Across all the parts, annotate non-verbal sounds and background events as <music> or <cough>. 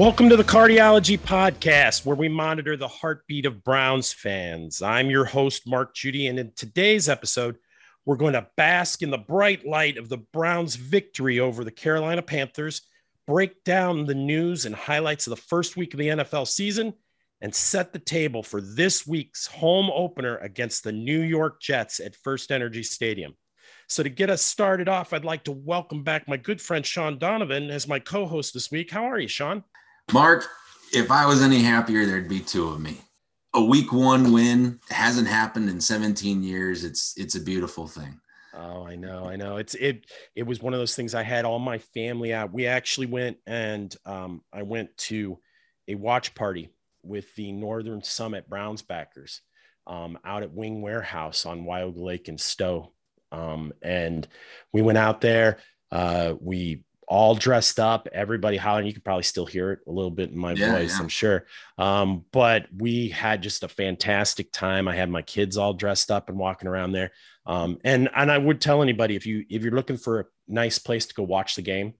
Welcome to the Cardiology Podcast, where we monitor the heartbeat of Browns fans. I'm your host, Mark Judy, and in today's episode, we're going to bask in the bright light of the Browns' victory over the Carolina Panthers, break down the news and highlights of the first week of the NFL season, and set the table for this week's home opener against the New York Jets at First Energy Stadium. So, to get us started off, I'd like to welcome back my good friend Sean Donovan as my co host this week. How are you, Sean? Mark, if I was any happier, there'd be two of me. A week one win hasn't happened in 17 years. It's it's a beautiful thing. Oh, I know, I know. It's it it was one of those things I had all my family out. We actually went and um, I went to a watch party with the Northern Summit Browns backers um, out at Wing Warehouse on Wild Lake in Stowe. Um, and we went out there. Uh, we all dressed up, everybody hollering. You could probably still hear it a little bit in my yeah, voice, yeah. I'm sure. Um, but we had just a fantastic time. I had my kids all dressed up and walking around there. Um, and and I would tell anybody if you if you're looking for a nice place to go watch the game,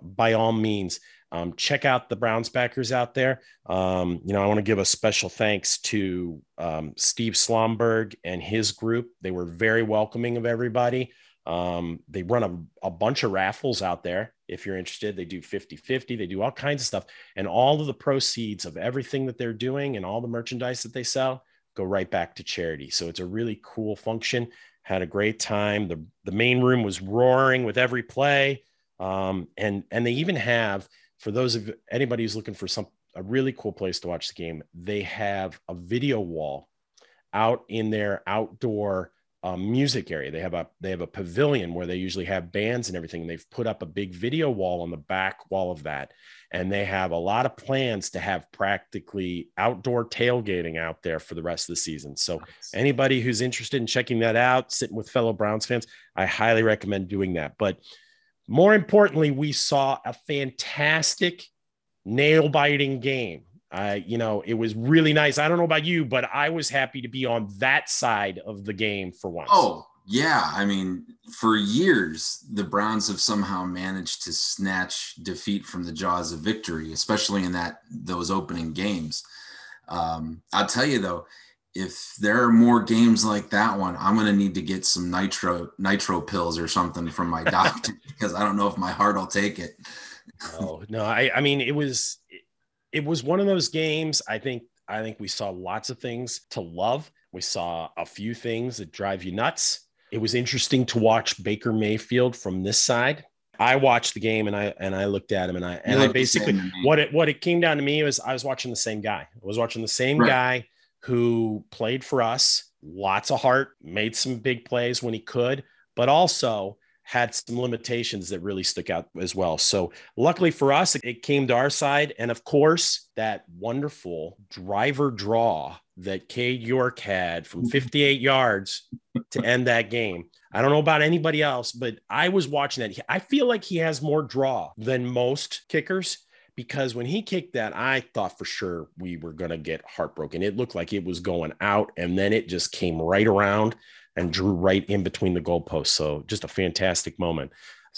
by all means, um, check out the Browns backers out there. Um, you know, I want to give a special thanks to um, Steve Slomberg and his group. They were very welcoming of everybody. Um, they run a, a bunch of raffles out there. If you're interested, they do 50 50, they do all kinds of stuff. And all of the proceeds of everything that they're doing and all the merchandise that they sell go right back to charity. So it's a really cool function. Had a great time. The, the main room was roaring with every play. Um, and, and they even have, for those of anybody who's looking for some, a really cool place to watch the game, they have a video wall out in their outdoor um, music area. They have a they have a pavilion where they usually have bands and everything. They've put up a big video wall on the back wall of that, and they have a lot of plans to have practically outdoor tailgating out there for the rest of the season. So nice. anybody who's interested in checking that out, sitting with fellow Browns fans, I highly recommend doing that. But more importantly, we saw a fantastic nail biting game I, you know, it was really nice. I don't know about you, but I was happy to be on that side of the game for once. Oh, yeah. I mean, for years, the Browns have somehow managed to snatch defeat from the jaws of victory, especially in that those opening games. Um, I'll tell you though, if there are more games like that one, I'm gonna need to get some nitro nitro pills or something from my <laughs> doctor because I don't know if my heart will take it. oh no, I I mean it was it was one of those games. I think I think we saw lots of things to love. We saw a few things that drive you nuts. It was interesting to watch Baker Mayfield from this side. I watched the game and I and I looked at him and I and I basically what it what it came down to me was I was watching the same guy. I was watching the same right. guy who played for us, lots of heart, made some big plays when he could, but also had some limitations that really stuck out as well. So, luckily for us, it came to our side. And of course, that wonderful driver draw that Cade York had from mm-hmm. 58 yards to end that game. I don't know about anybody else, but I was watching that. I feel like he has more draw than most kickers because when he kicked that, I thought for sure we were going to get heartbroken. It looked like it was going out, and then it just came right around and drew right in between the goalposts. So just a fantastic moment.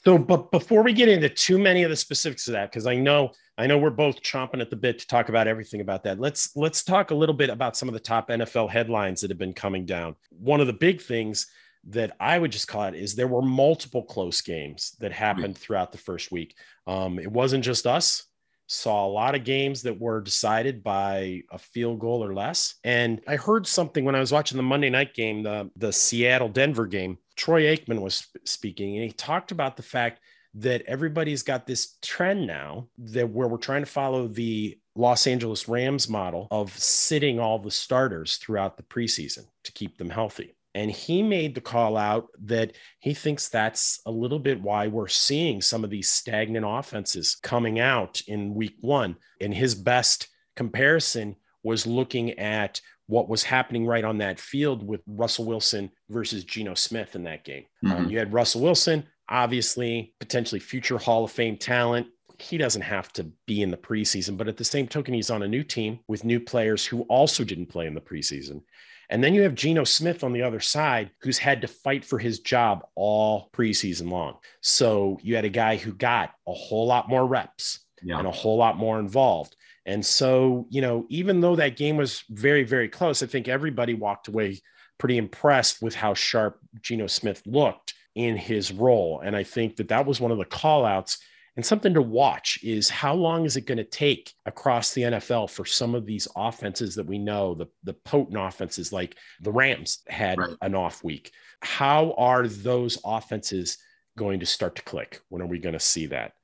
So, but before we get into too many of the specifics of that, because I know I know we're both chomping at the bit to talk about everything about that. Let's let's talk a little bit about some of the top NFL headlines that have been coming down. One of the big things that I would just call it is there were multiple close games that happened throughout the first week. Um, it wasn't just us saw a lot of games that were decided by a field goal or less. And I heard something when I was watching the Monday night game, the, the Seattle Denver game. Troy Aikman was speaking, and he talked about the fact that everybody's got this trend now that where we're trying to follow the Los Angeles Rams model of sitting all the starters throughout the preseason to keep them healthy. And he made the call out that he thinks that's a little bit why we're seeing some of these stagnant offenses coming out in week one. And his best comparison was looking at what was happening right on that field with Russell Wilson versus Geno Smith in that game. Um, mm-hmm. Um, you had Russell Wilson, obviously, potentially future Hall of Fame talent. He doesn't have to be in the preseason, but at the same token, he's on a new team with new players who also didn't play in the preseason. And then you have Geno Smith on the other side who's had to fight for his job all preseason long. So you had a guy who got a whole lot more reps yeah. and a whole lot more involved. And so, you know, even though that game was very, very close, I think everybody walked away pretty impressed with how sharp Geno Smith looked in his role. And I think that that was one of the call outs and something to watch is how long is it going to take across the NFL for some of these offenses that we know, the, the potent offenses like the Rams had right. an off week. How are those offenses going to start to click? When are we going to see that?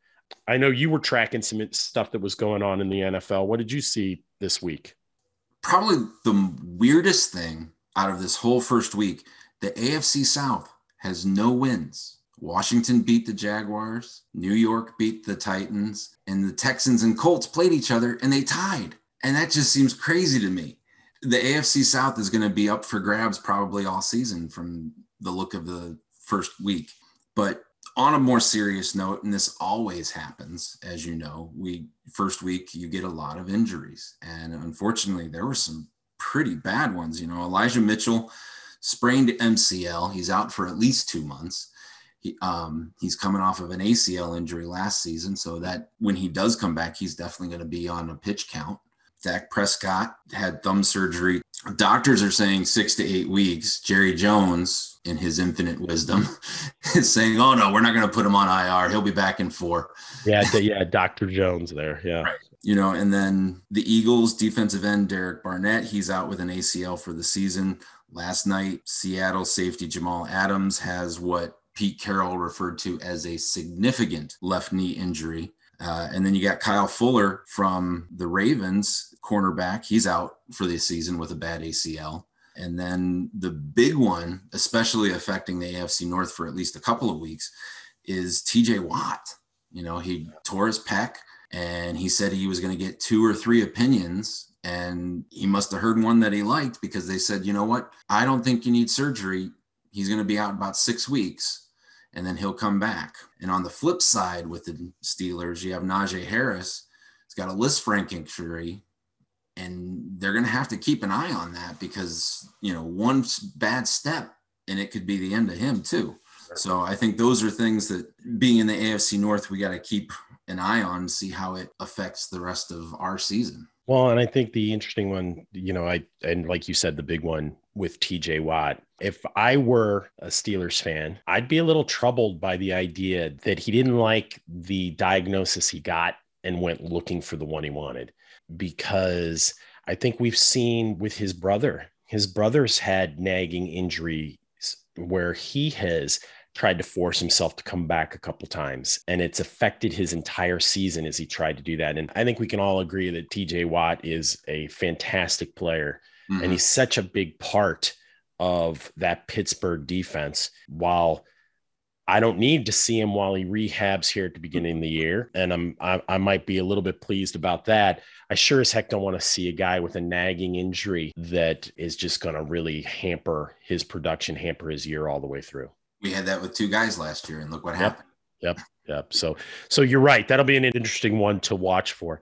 I know you were tracking some stuff that was going on in the NFL. What did you see this week? Probably the weirdest thing out of this whole first week the AFC South has no wins. Washington beat the Jaguars, New York beat the Titans, and the Texans and Colts played each other and they tied. And that just seems crazy to me. The AFC South is going to be up for grabs probably all season from the look of the first week. But on a more serious note, and this always happens, as you know, we first week you get a lot of injuries. And unfortunately, there were some pretty bad ones. You know, Elijah Mitchell sprained MCL. He's out for at least two months. He, um, he's coming off of an ACL injury last season, so that when he does come back, he's definitely going to be on a pitch count. Dak Prescott had thumb surgery. Doctors are saying six to eight weeks. Jerry Jones, in his infinite wisdom, <laughs> is saying, "Oh no, we're not going to put him on IR. He'll be back in four. Yeah, yeah, Doctor Jones there. Yeah. Right. You know, and then the Eagles defensive end Derek Barnett, he's out with an ACL for the season. Last night, Seattle safety Jamal Adams has what Pete Carroll referred to as a significant left knee injury. Uh, and then you got Kyle Fuller from the Ravens, cornerback. He's out for the season with a bad ACL. And then the big one, especially affecting the AFC North for at least a couple of weeks, is TJ Watt. You know, he tore his pec and he said he was going to get two or three opinions. And he must have heard one that he liked because they said, you know what? I don't think you need surgery. He's going to be out about six weeks and then he'll come back. And on the flip side with the Steelers, you have Najee Harris. He's got a Lisfranc injury, and they're going to have to keep an eye on that because you know one bad step and it could be the end of him too. So I think those are things that being in the AFC North, we got to keep an eye on, see how it affects the rest of our season. Well, and I think the interesting one, you know, I and like you said, the big one with TJ Watt. If I were a Steelers fan, I'd be a little troubled by the idea that he didn't like the diagnosis he got and went looking for the one he wanted. Because I think we've seen with his brother, his brother's had nagging injuries where he has tried to force himself to come back a couple times and it's affected his entire season as he tried to do that and i think we can all agree that tj watt is a fantastic player mm-hmm. and he's such a big part of that Pittsburgh defense. While I don't need to see him while he rehabs here at the beginning of the year, and I'm I, I might be a little bit pleased about that. I sure as heck don't want to see a guy with a nagging injury that is just going to really hamper his production, hamper his year all the way through. We had that with two guys last year, and look what happened. Yep. Yep. So, so you're right. That'll be an interesting one to watch for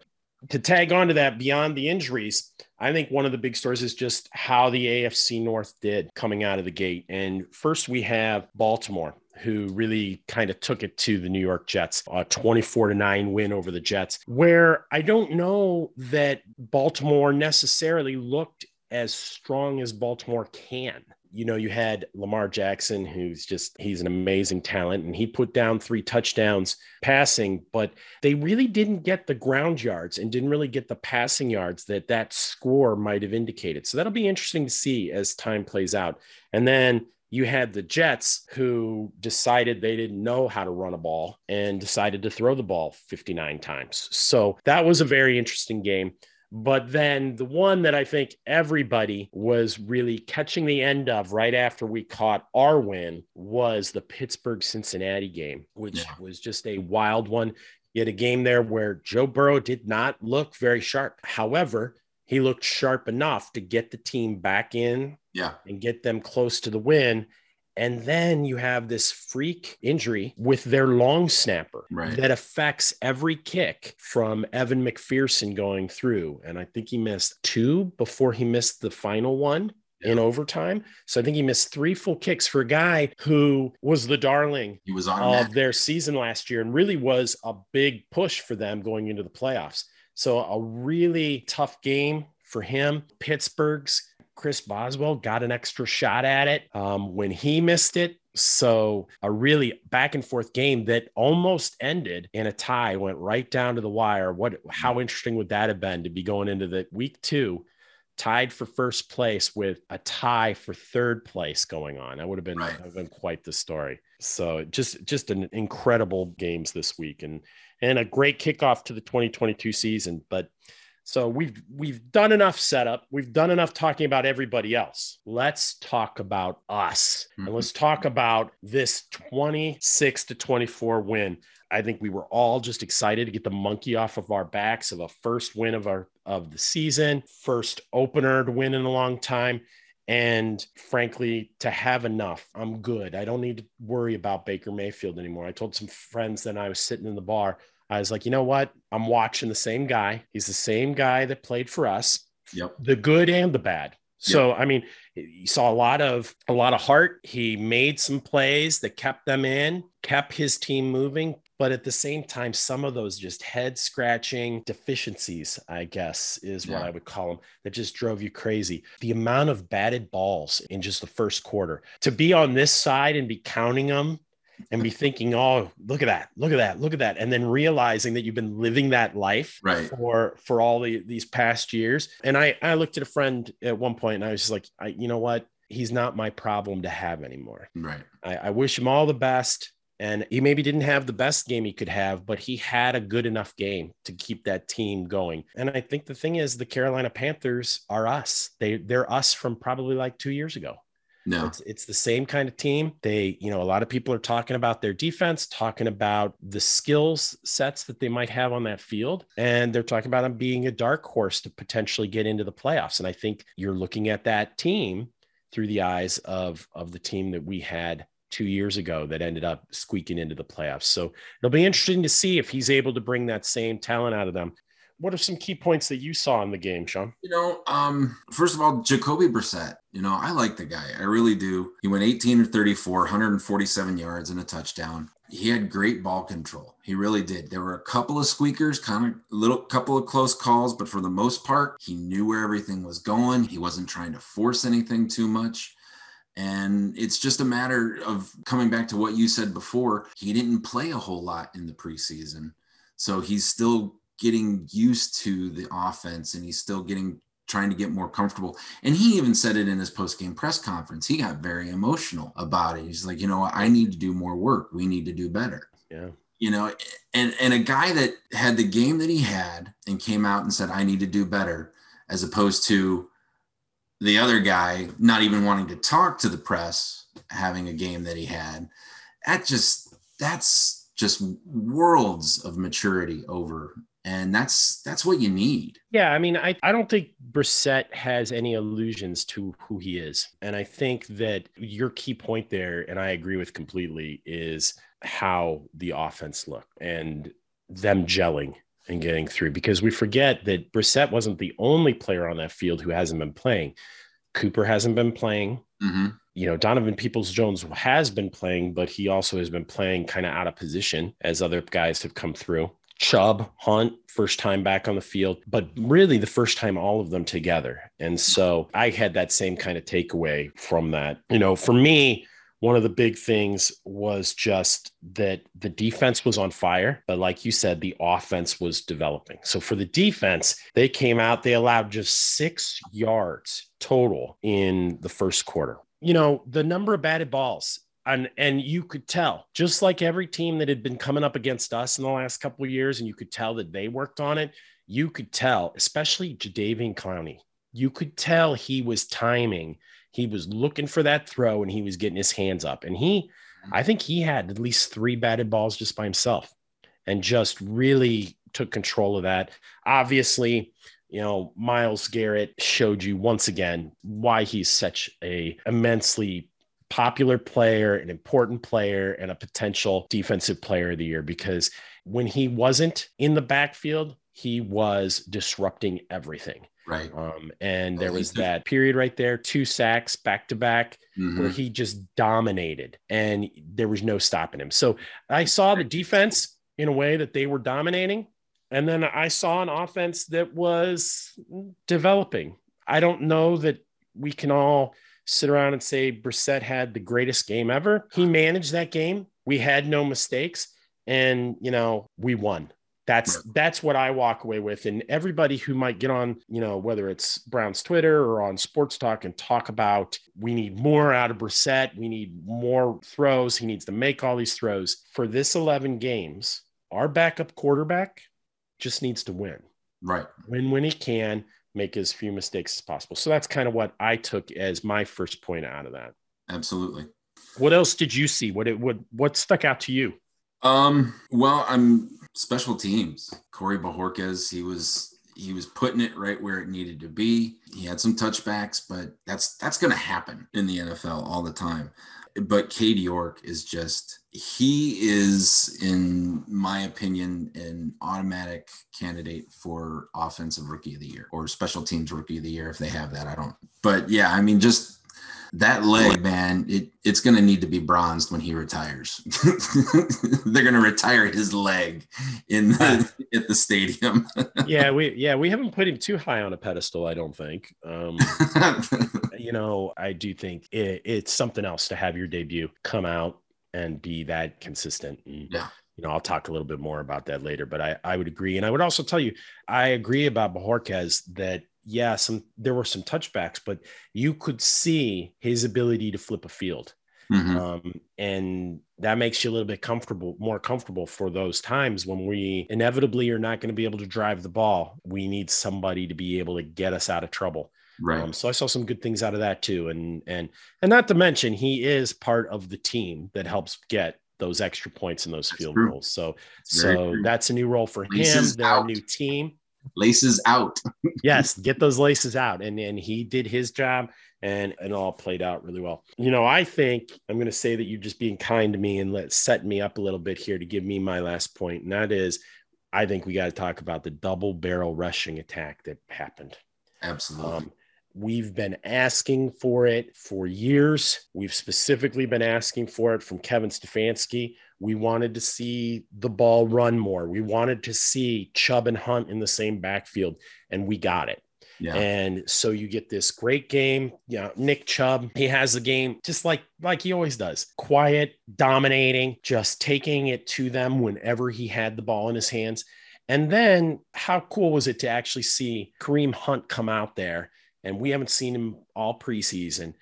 to tag on to that beyond the injuries, I think one of the big stories is just how the AFC North did coming out of the gate. And first, we have Baltimore, who really kind of took it to the New York Jets, a 24 to 9 win over the Jets, where I don't know that Baltimore necessarily looked as strong as Baltimore can you know, you had Lamar Jackson, who's just, he's an amazing talent, and he put down three touchdowns passing, but they really didn't get the ground yards and didn't really get the passing yards that that score might have indicated. So that'll be interesting to see as time plays out. And then you had the Jets who decided they didn't know how to run a ball and decided to throw the ball 59 times. So that was a very interesting game. But then the one that I think everybody was really catching the end of right after we caught our win was the Pittsburgh Cincinnati game, which yeah. was just a wild one. You had a game there where Joe Burrow did not look very sharp. However, he looked sharp enough to get the team back in yeah. and get them close to the win. And then you have this freak injury with their long snapper right. that affects every kick from Evan McPherson going through. And I think he missed two before he missed the final one. in overtime. So I think he missed three full kicks for a guy who was the darling He was on of that. their season last year and really was a big push for them going into the playoffs. So a really tough game for him. Pittsburgh's Chris Boswell got an extra shot at it um, when he missed it. So a really back and forth game that almost ended in a tie, went right down to the wire. What? How interesting would that have been to be going into the week two, tied for first place with a tie for third place going on? That would have been, Right. would have been quite the story. So just just an incredible games this week and and a great kickoff to the 2022 season. But so we've we've done enough setup. We've done enough talking about everybody else. Let's talk about us. And Mhm. let's talk about this 26 to 24 win. I think we were all just excited to get the monkey off of our backs of a first win of our of the season, first opener to win in a long time. And frankly, to have enough, I'm good. I don't need to worry about Baker Mayfield anymore. I told some friends that I was sitting in the bar, I was like, you know what? I'm watching the same guy. He's the same guy that played for us, Yep. the good and the bad. So I mean, you saw a lot of a lot of heart. He made some plays that kept them in, kept his team moving, but at the same time, some of those just head scratching deficiencies, I guess, is what Yeah. I would call them, that just drove you crazy. The amount of batted balls in just the first quarter to be on this side and be counting them and be thinking, oh, look at that, look at that, look at that. And then realizing that you've been living that life Right. for for all the, these past years. And I I looked at a friend at one point and I was just like, I, you know what? He's not my problem to have anymore. Right. I, I wish him all the best. And he maybe didn't have the best game he could have, but he had a good enough game to keep that team going. And I think the thing is, the Carolina Panthers are us. They they're us from probably like two years ago. No. It's, it's the same kind of team. They, you know, a lot of people are talking about their defense, talking about the skills sets that they might have on that field. And they're talking about them being a dark horse to potentially get into the playoffs. And I think you're looking at that team through the eyes of, of the team that we had two years ago that ended up squeaking into the playoffs. So it'll be interesting to see if he's able to bring that same talent out of them. What are some key points that you saw in the game, Sean? You know, um, first of all, Jacoby Brissett, you know, I like the guy. I really do. He went 18 or 34, 147 yards and a touchdown. He had great ball control. He really did. There were a couple of squeakers, kind of little couple of close calls, but for the most part, he knew where everything was going. He wasn't trying to force anything too much. And it's just a matter of coming back to what you said before. He didn't play a whole lot in the preseason. So he's still getting used to the offense and he's still getting trying to get more comfortable. And he even said it in his post-game press conference. He got very emotional about it. He's like, you know. I need to do more work. We need to do better. Yeah. You know, and and a guy that had the game that he had and came out and said, I need to do better, as opposed to the other guy not even wanting to talk to the press, having a game that he had. That just that's just worlds of maturity over and that's that's what you need. Yeah, I mean, I, I don't think Brissett has any illusions to who he is. And I think that your key point there, and I agree with completely, is how the offense looked and them gelling and getting through. Because we forget that Brissett wasn't the only player on that field who hasn't been playing. Cooper hasn't been playing. Mm-hmm. You know, Donovan Peoples Jones has been playing, but he also has been playing kind of out of position as other guys have come through. Chubb, Hunt, first time back on the field, but really the first time all of them together. And so I had that same kind of takeaway from that. You know, for me, one of the big things was just that the defense was on fire, but like you said, the offense was developing. So for the defense, they came out, they allowed just six yards total in the first quarter. You know, the number of batted balls, and and you could tell just like every team that had been coming up against us in the last couple of years and you could tell that they worked on it you could tell especially Jadeveon Clowney you could tell he was timing. He was looking for that throw and he was getting his hands up. And he mm-hmm. I think he had at least 3 batted balls just by himself and just really took control of that. Obviously you know Myles Garrett showed you once again why he's such a immensely popular player, an important player, and a potential defensive player of the year because when he wasn't in the backfield, he was disrupting everything. Right. Um, and there was that period right there, two sacks back to back, where he just dominated and there was no stopping him. So I saw the defense in a way that they were dominating. And then I saw an offense that was developing. I don't know that we can all sit around and say Brissett had the greatest game ever. He managed that game. We had no mistakes. And, you know, we won. That's that's what I walk away with. And everybody who might get on, you know, whether it's Brown's Twitter or on Sports Talk and talk about we need more out of Brissett, we need more throws. He needs to make all these throws for this 11 games. Our backup quarterback just needs to win, Right. win when he can, make as few mistakes as possible. So that's kind of what I took as my first point out of that. Absolutely. What else did you see? What it would what stuck out to you? Um, well, I'm special teams. Corey Bojorquez, he was he was putting it right where it needed to be. He had some touchbacks, but that's that's gonna happen in the NFL all the time. But Cade York is just he is, in my opinion, an automatic candidate for offensive rookie of the year or special teams rookie of the year if they have that. I don't but yeah, I mean just that leg, man, it, it's going to need to be bronzed when he retires. <laughs> They're going to retire his leg in the, <laughs> at the stadium. <laughs> yeah, we yeah, we haven't put him too high on a pedestal, I don't think. Um you know, I do think it, it's something else to have your debut come out and be that consistent. And, Yeah. You know, I'll talk a little bit more about that later, but I, I would agree. And I would also tell you, I agree about Bojorquez that, yeah, some there were some touchbacks, but you could see his ability to flip a field. Mhm. Um, and that makes you a little bit comfortable, more comfortable for those times when we inevitably are not going to be able to drive the ball. We need somebody to be able to get us out of trouble. Right. Um, so I saw some good things out of that too, and and and not to mention he is part of the team that helps get those extra points in those That's field true. goals. So That's so that's a new role for him. They're out. a new team. Laces out. <laughs> Yes, get those laces out, and and he did his job, and and all played out really well. You know, I think I'm going to say that you're just being kind to me and let set me up a little bit here to give me my last point, and that is, I think we got to talk about the double barrel rushing attack that happened. Absolutely. Um, we've been asking for it for years. We've specifically been asking for it from Kevin Stefanski. We wanted to see the ball run more. We wanted to see Chubb and Hunt in the same backfield, and we got it. yeah. And so you get this great game. Yeah, Nick Chubb, he has the game just like like he always does. Quiet, dominating, just taking it to them whenever he had the ball in his hands. And then how cool was it to actually see Kareem Hunt come out there? And we haven't seen him all preseason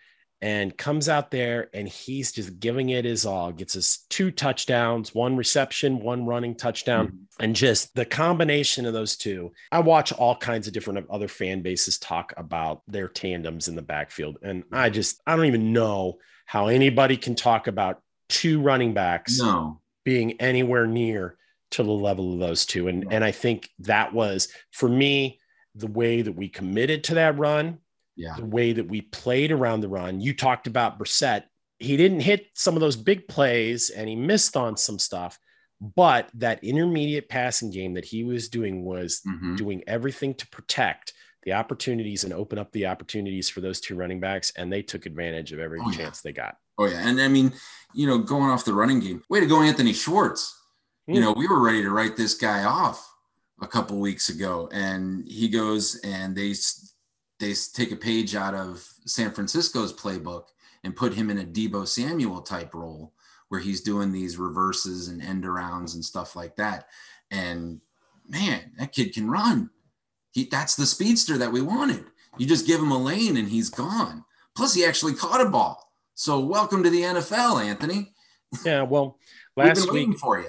and comes out there and he's just giving it his all. Gets us two touchdowns, one reception, one running touchdown Mhm. and just the combination of those two. I watch all kinds of different other fan bases talk about their tandems in the backfield, and I just I don't even know how anybody can talk about two running backs No. being anywhere near to the level of those two. And and I think that was for me the way that we committed to that run, Yeah. the way that we played around the run. You talked about Brissett. He didn't hit some of those big plays and he missed on some stuff, but that intermediate passing game that he was doing was Mhm. doing everything to protect the opportunities and open up the opportunities for those two running backs. And they took advantage of every Oh, yeah. chance they got. Oh yeah, and I mean, you know, going off the running game, way to go, Anthony Schwartz. You Hmm. know, we were ready to write this guy off a couple weeks ago, and he goes and they they take a page out of San Francisco's playbook and put him in a Deebo Samuel type role where he's doing these reverses and end arounds and stuff like that. And man, that kid can run. He that's the speedster that we wanted. You just give him a lane and he's gone. Plus, he actually caught a ball. So welcome to the NFL, Anthony. Yeah. Well, <laughs> last week, for you.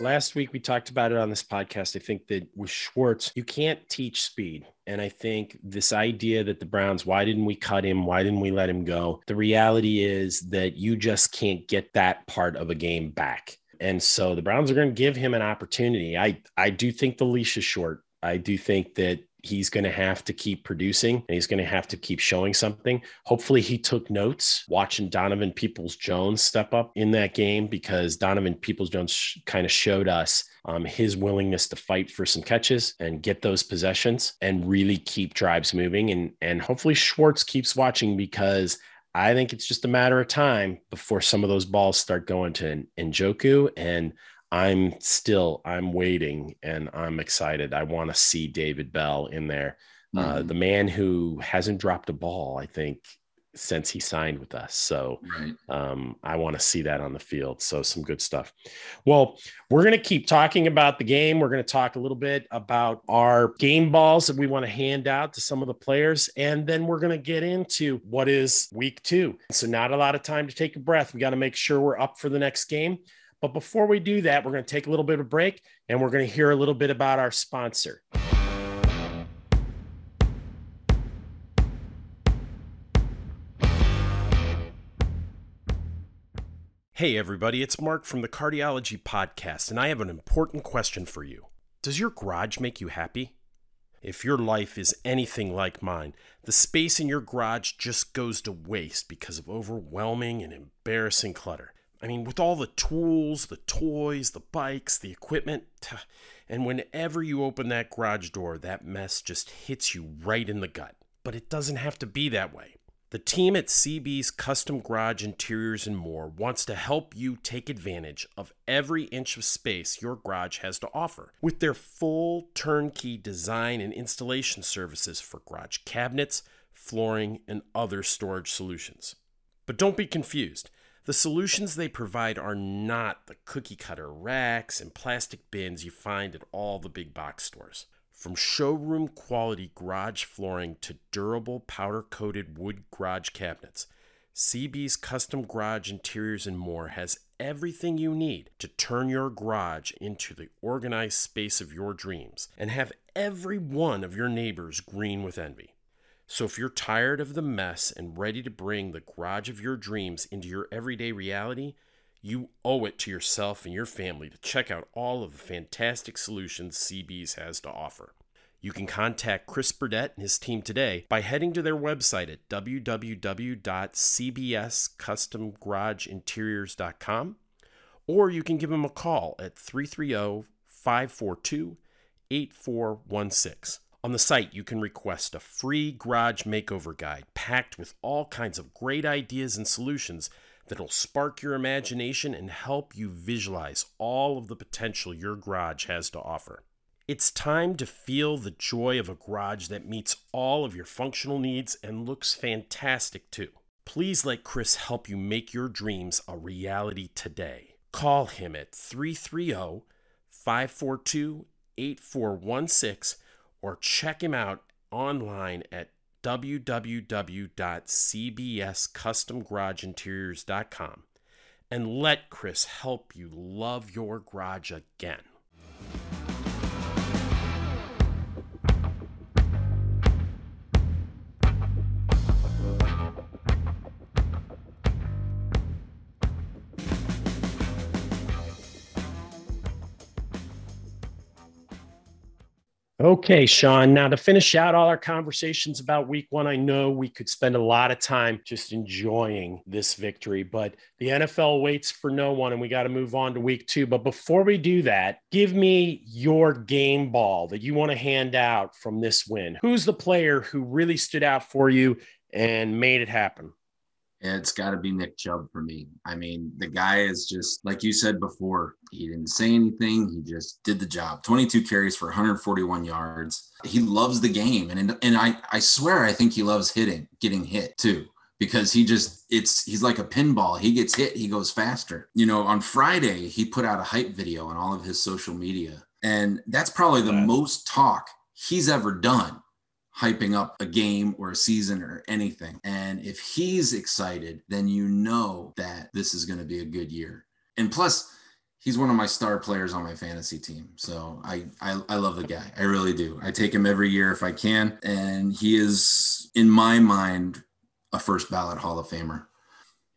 Last week we talked about it on this podcast. I think that with Schwartz, you can't teach speed. And I think this idea that the Browns, why didn't we cut him? Why didn't we let him go? The reality is that you just can't get that part of a game back. And so the Browns are going to give him an opportunity. I, I do think the leash is short. I do think that he's going to have to keep producing and he's going to have to keep showing something. Hopefully, he took notes watching Donovan Peoples Jones step up in that game because Donovan Peoples Jones sh- kind of showed us um, his willingness to fight for some catches and get those possessions and really keep drives moving. And, and hopefully Schwartz keeps watching because I think it's just a matter of time before some of those balls start going to Njoku. And I'm still, I'm waiting and I'm excited. I want to see David Bell in there. Uh, mm-hmm. Uh, the man who hasn't dropped a ball, I think, since he signed with us. So right. um, I want to see that on the field. So some good stuff. Well, we're going to keep talking about the game. We're going to talk a little bit about our game balls that we want to hand out to some of the players. And then we're going to get into what is week two. So not a lot of time to take a breath. We got to make sure we're up for the next game. But before we do that, we're going to take a little bit of a break and we're going to hear a little bit about our sponsor. Hey, everybody, it's Mark from the Cardiology Podcast, and I have an important question for you. Does your garage make you happy? If your life is anything like mine, the space in your garage just goes to waste because of overwhelming and embarrassing clutter. I mean, with all the tools, the toys, the bikes, the equipment, <sighs> and whenever you open that garage door, that mess just hits you right in the gut. But it doesn't have to be that way. The team at CB's Custom Garage Interiors and More wants to help you take advantage of every inch of space your garage has to offer with their full turnkey design and installation services for garage cabinets, flooring, and other storage solutions. But don't be confused. The solutions they provide are not the cookie cutter racks and plastic bins you find at all the big box stores. From showroom quality garage flooring to durable powder coated wood garage cabinets, CB's Custom Garage Interiors and More has everything you need to turn your garage into the organized space of your dreams and have every one of your neighbors green with envy. So if you're tired of the mess and ready to bring the garage of your dreams into your everyday reality, you owe it to yourself and your family to check out all of the fantastic solutions CB's has to offer. You can contact Chris Burdett and his team today by heading to their website at www.cbscustomgarageinteriors.com or you can give them a call at 330 542 8416. On the site, you can request a free garage makeover guide packed with all kinds of great ideas and solutions that'll spark your imagination and help you visualize all of the potential your garage has to offer. It's time to feel the joy of a garage that meets all of your functional needs and looks fantastic too. Please let Chris help you make your dreams a reality today. Call him at 330 542 8416 or check him out online at www.cbscustomgarageinteriors.com and let Chris help you love your garage again. Okay, Sean. Now, to finish out all our conversations about week one, I know we could spend a lot of time just enjoying this victory, but the NFL waits for no one and we got to move on to week two. But before we do that, give me your game ball that you want to hand out from this win. Who's the player who really stood out for you and made it happen? It's got to be Nick Chubb for me. I mean, the guy is just like you said before. He didn't say anything. He just did the job. 22 carries for 141 yards. He loves the game, and and I I swear I think he loves hitting, getting hit too, because he just it's he's like a pinball. He gets hit, he goes faster. You know, on Friday he put out a hype video on all of his social media, and that's probably the most talk he's ever done hyping up a game or a season or anything. And if he's excited, then you know that this is going to be a good year. And plus, he's one of my star players on my fantasy team. So I, I, I love the guy. I really do. I take him every year if I can. And he is, in my mind, a first ballot Hall of Famer.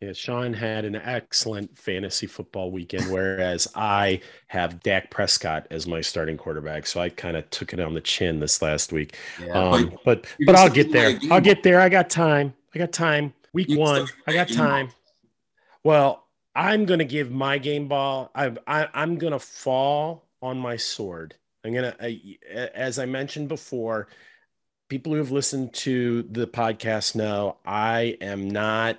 Yeah, Sean had an excellent fantasy football weekend, whereas I have Dak Prescott as my starting quarterback. So I kind of took it on the chin this last week. Yeah, um, but but, I'll get there. I'll get there. I got time. I got time. Week one, I got time. Well, I'm going to give my game ball. I, I, I'm going to fall on my sword. I'm gonna, as I mentioned before, people who have listened to the podcast know I am not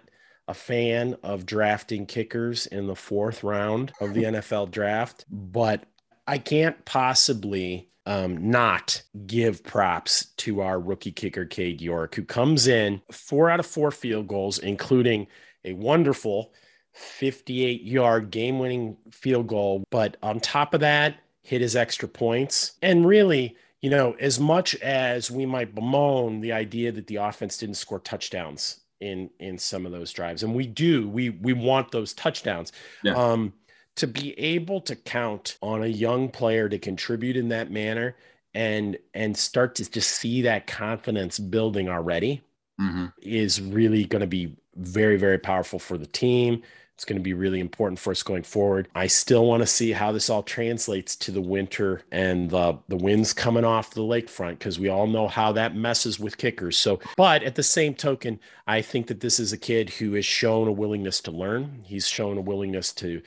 a fan of drafting kickers in the fourth round of the <laughs> NFL draft, but I can't possibly um, not give props to our rookie kicker, Cade York, who comes in four out of four field goals, including a wonderful 58 yard game winning field goal. But on top of that, hit his extra points. And really, you know, as much as we might bemoan the idea that the offense didn't score touchdowns in in some of those drives, and we do, we we want those touchdowns. Yeah. Um, to be able to count on a young player to contribute in that manner and and start to just see that confidence building already mm-hmm. is really going to be very very powerful for the team it's going to be really important for us going forward. I still want to see how this all translates to the winter and the, the winds coming off the lakefront because we all know how that messes with kickers. So, but at the same token, I think that this is a kid who has shown a willingness to learn. He's shown a willingness to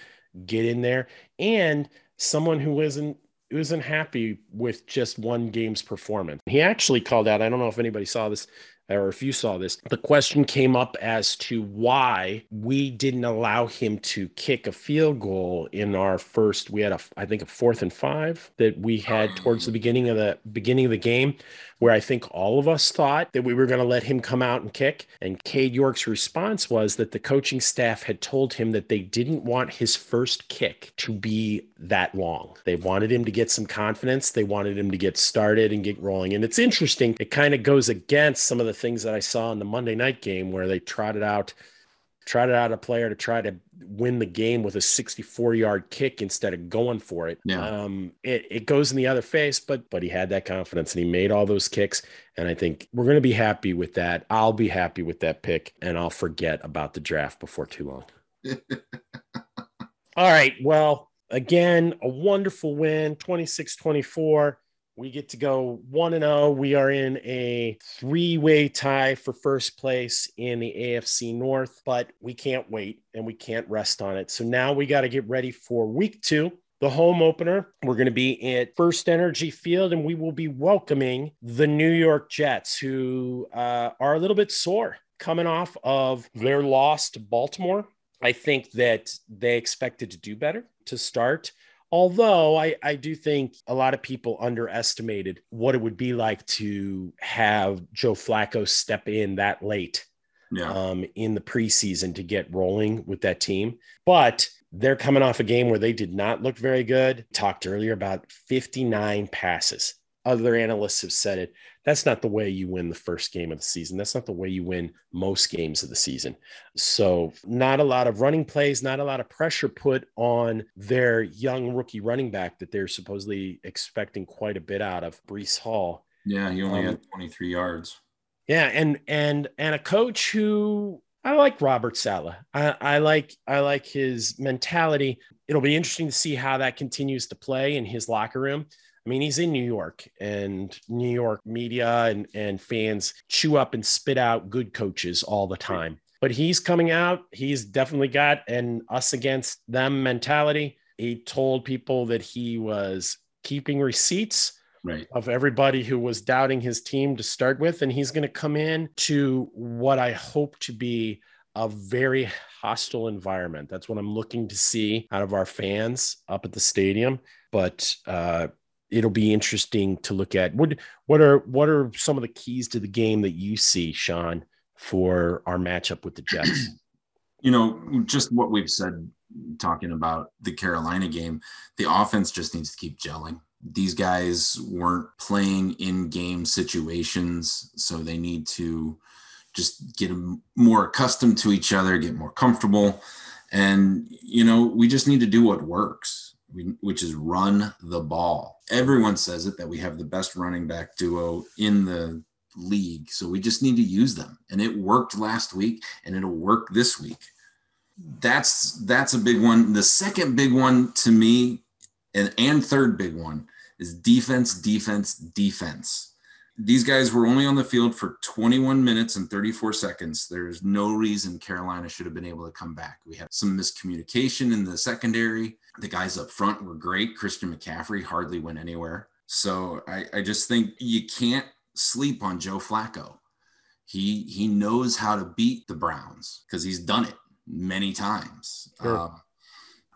get in there and someone who isn't who isn't happy with just one game's performance. He actually called out, I don't know if anybody saw this or if you saw this, the question came up as to why we didn't allow him to kick a field goal in our first. We had a, I think, a fourth and five that we had towards the beginning of the beginning of the game where I think all of us thought that we were going to let him come out and kick. And Cade York's response was that the coaching staff had told him that they didn't want his first kick to be that long. They wanted him to get some confidence. They wanted him to get started and get rolling. And it's interesting. It kind of goes against some of the things that I saw in the Monday night game where they trotted out trotted out a player to try to win the game with a 64 yard kick instead of going for it. Yeah. Um, it, it goes in the other face, but but he had that confidence and he made all those kicks. And I think we're going to be happy with that. I'll be happy with that pick and I'll forget about the draft before too long. <laughs> all right. Well, again, a wonderful win 26 24 we get to go 1 and 0. We are in a three-way tie for first place in the AFC North, but we can't wait and we can't rest on it. So now we got to get ready for week 2 the home opener. We're going to be at First Energy Field, and we will be welcoming the New York Jets, who uh, are a little bit sore coming off of their loss to Baltimore. I think that they expected to do better to start. Although I, I do think a lot of people underestimated what it would be like to have Joe Flacco step in that late yeah. um, in the preseason to get rolling with that team. But they're coming off a game where they did not look very good. Talked earlier about 59 passes. Other analysts have said it that's not the way you win the first game of the season. That's not the way you win most games of the season. So, not a lot of running plays, not a lot of pressure put on their young rookie running back that they're supposedly expecting quite a bit out of, Breece Hall. Yeah, he only um, had 23 yards. Yeah, and and and a coach who I like Robert Saleh. I, I, like I like his mentality. It'll be interesting to see how that continues to play in his locker room. I mean, he's in New York, and New York media and, and fans chew up and spit out good coaches all the time. But he's coming out. He's definitely got an us against them mentality. He told people that he was keeping receipts right. of everybody who was doubting his team to start with. And he's going to come in to what I hope to be a very hostile environment. That's what I'm looking to see out of our fans up at the stadium. But uh, it'll be interesting to look at. What what are what are some of the keys to the game that you see, Sean, for our matchup with the Jets? <clears throat> You know, just what we've said talking about the Carolina game, the offense just needs to keep gelling. These guys weren't playing in game situations, so they need to just get more accustomed to each other, get more comfortable. And, you know, we just need to do what works which is run the ball. Everyone says it that we have the best running back duo in the league. So we just need to use them. And it worked last week and it'll work this week. That's that's a big one. The second big one to me and, and third big one is defense, defense, defense these guys were only on the field for 21 minutes and 34 seconds. There's no reason Carolina should have been able to come back. We had some miscommunication in the secondary. The guys up front were great. Christian McCaffrey hardly went anywhere. So I, I just think you can't sleep on Joe Flacco. He he knows how to beat the Browns because he's done it many times. Sure. Um,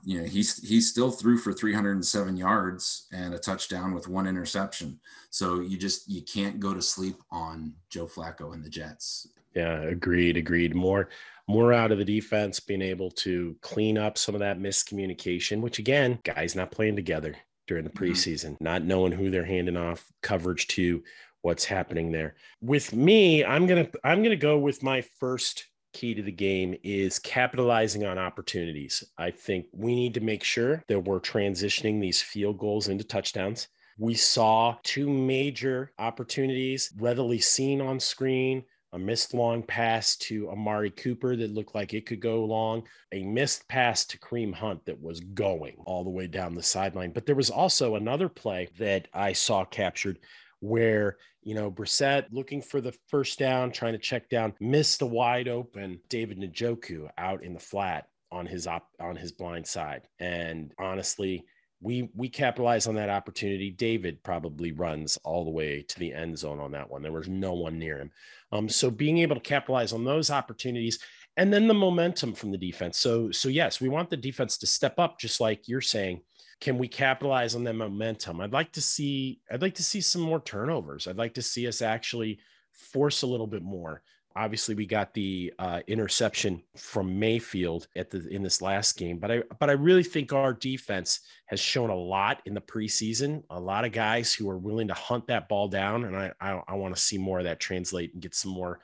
you know, he's he's still threw for 307 yards and a touchdown with one interception. So you just you can't go to sleep on Joe Flacco and the Jets. Yeah, agreed, agreed. More more out of the defense being able to clean up some of that miscommunication, which again, guys not playing together during the mm-hmm. preseason, mm-hmm. not knowing who they're handing off coverage to, what's happening there. With me, I'm going to I'm going to go with my first key to the game is capitalizing on opportunities. I think we need to make sure that we're transitioning these field goals into touchdowns. We saw two major opportunities readily seen on screen a missed long pass to Amari Cooper that looked like it could go long, a missed pass to Kareem Hunt that was going all the way down the sideline. But there was also another play that I saw captured where you know Brissett looking for the first down, trying to check down, missed the wide open David Njoku out in the flat on his op on his blind side. And honestly, we we capitalize on that opportunity. David probably runs all the way to the end zone on that one. There was no one near him. Um, so being able to capitalize on those opportunities and then the momentum from the defense. So so yes, we want the defense to step up, just like you're saying. Can we capitalize on that momentum? I'd like to see I'd like to see some more turnovers. I'd like to see us actually force a little bit more obviously we got the uh, interception from Mayfield at the in this last game, but I but I really think our defense has shown a lot in the preseason. A lot of guys who are willing to hunt that ball down, and I I, I want to see more of that translate and get some more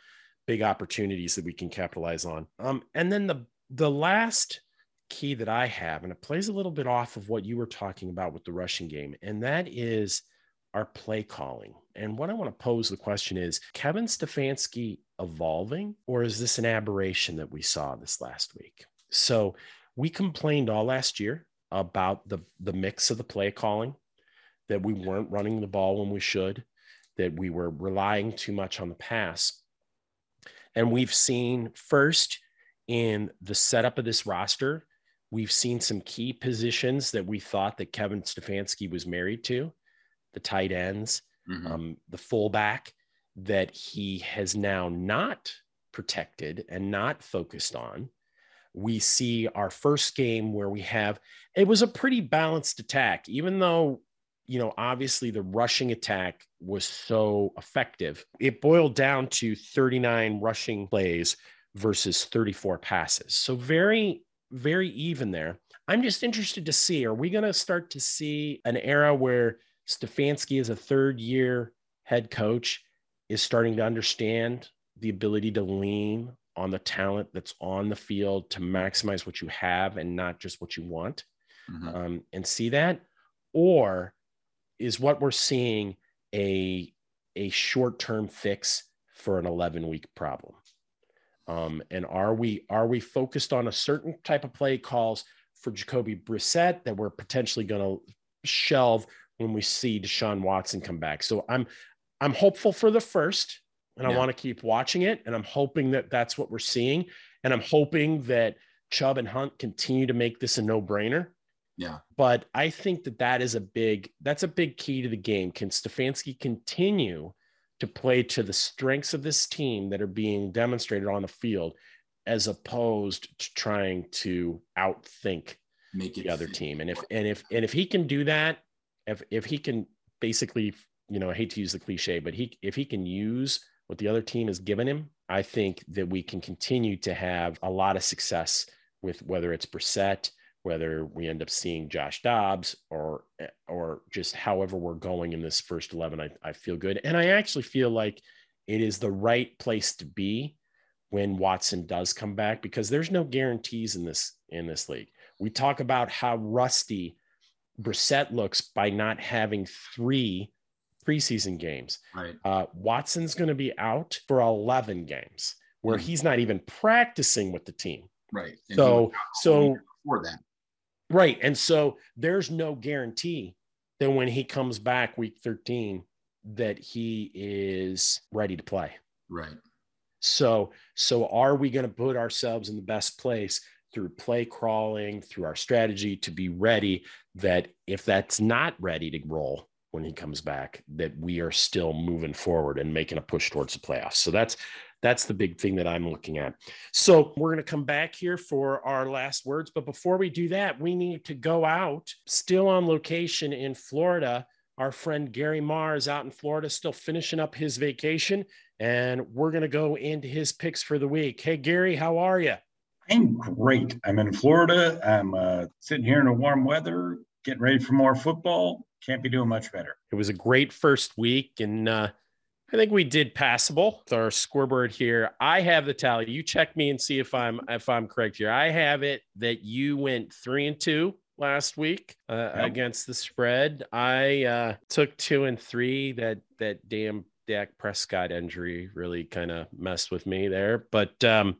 big opportunities that we can capitalize on. Um, and then the the last key that I have, and it plays a little bit off of what you were talking about with the rushing game, and that is our play calling. And what I want to pose the question is Kevin Stefanski evolving, or is this an aberration that we saw this last week? So we complained all last year about the, the mix of the play calling, that we weren't running the ball when we should, that we were relying too much on the pass. And we've seen first in the setup of this roster, we've seen some key positions that we thought that Kevin Stefanski was married to the tight ends, mm-hmm. um, the fullback that he has now not protected and not focused on. We see our first game where we have it was a pretty balanced attack, even though you know obviously the rushing attack was so effective. It boiled down to 39 rushing plays versus 34 passes. So very very even there. I'm just interested to see are we going to start to see an era where Stefanski is a third year head coach is starting to understand the ability to lean on the talent that's on the field to maximize what you have and not just what you want. Mm-hmm. um, and see that? Or is what we're seeing a a short-term fix for an 11 week problem? Um, and are we are we focused on a certain type of play calls for Jacoby Brissett that we're potentially going to shelve when we see Deshaun Watson come back. So I'm I'm hopeful for the first, and yeah. I want to keep watching it, and I'm hoping that that's what we're seeing, and I'm hoping that Chubb and Hunt continue to make this a no brainer. Yeah. But I think that that is a big that's a big key to the game. Can Stefanski continue to play to the strengths of this team that are being demonstrated on the field, as opposed to trying to outthink Make the other team? And if and if and if he can do that, if if he can basically, you know, I hate to use the cliche, but he if he can use what the other team has given him, I think that we can continue to have a lot of success with whether it's Brissett, whether we end up seeing Josh Dobbs or or just however we're going in this first 11 I, I feel good and I actually feel like it is the right place to be when Watson does come back because there's no guarantees in this in this league. We talk about how rusty Brissett looks by not having three preseason games. Right. Uh, Watson's going to be out for 11 games where mm-hmm. he's not even practicing with the team. Right. And so, so for that. Right. And so there's no guarantee that when he comes back week 13 that he is ready to play. Right. So, so are we going to put ourselves in the best place through play calling, through our strategy to be ready that if that's not ready to roll when he comes back, that we are still moving forward and making a push towards the playoffs. So that's that's the big thing that I'm looking at. So we're going to come back here for our last words. But before we do that, we need to go out still on location in Florida. Our friend Gary Mars out in Florida, still finishing up his vacation. And we're going to go into his picks for the week. Hey, Gary, how are you? I'm great. I'm in Florida. I'm uh, sitting here in the warm weather, getting ready for more football. Can't be doing much better. It was a great first week, and uh, I think we did passable with our scoreboard here. I have the tally. You check me and see if I'm if I'm correct here. I have it that you went three and two last week uh, yep. against the spread. I uh, took two and three. That that damn Dak Prescott injury really kind of messed with me there. But um,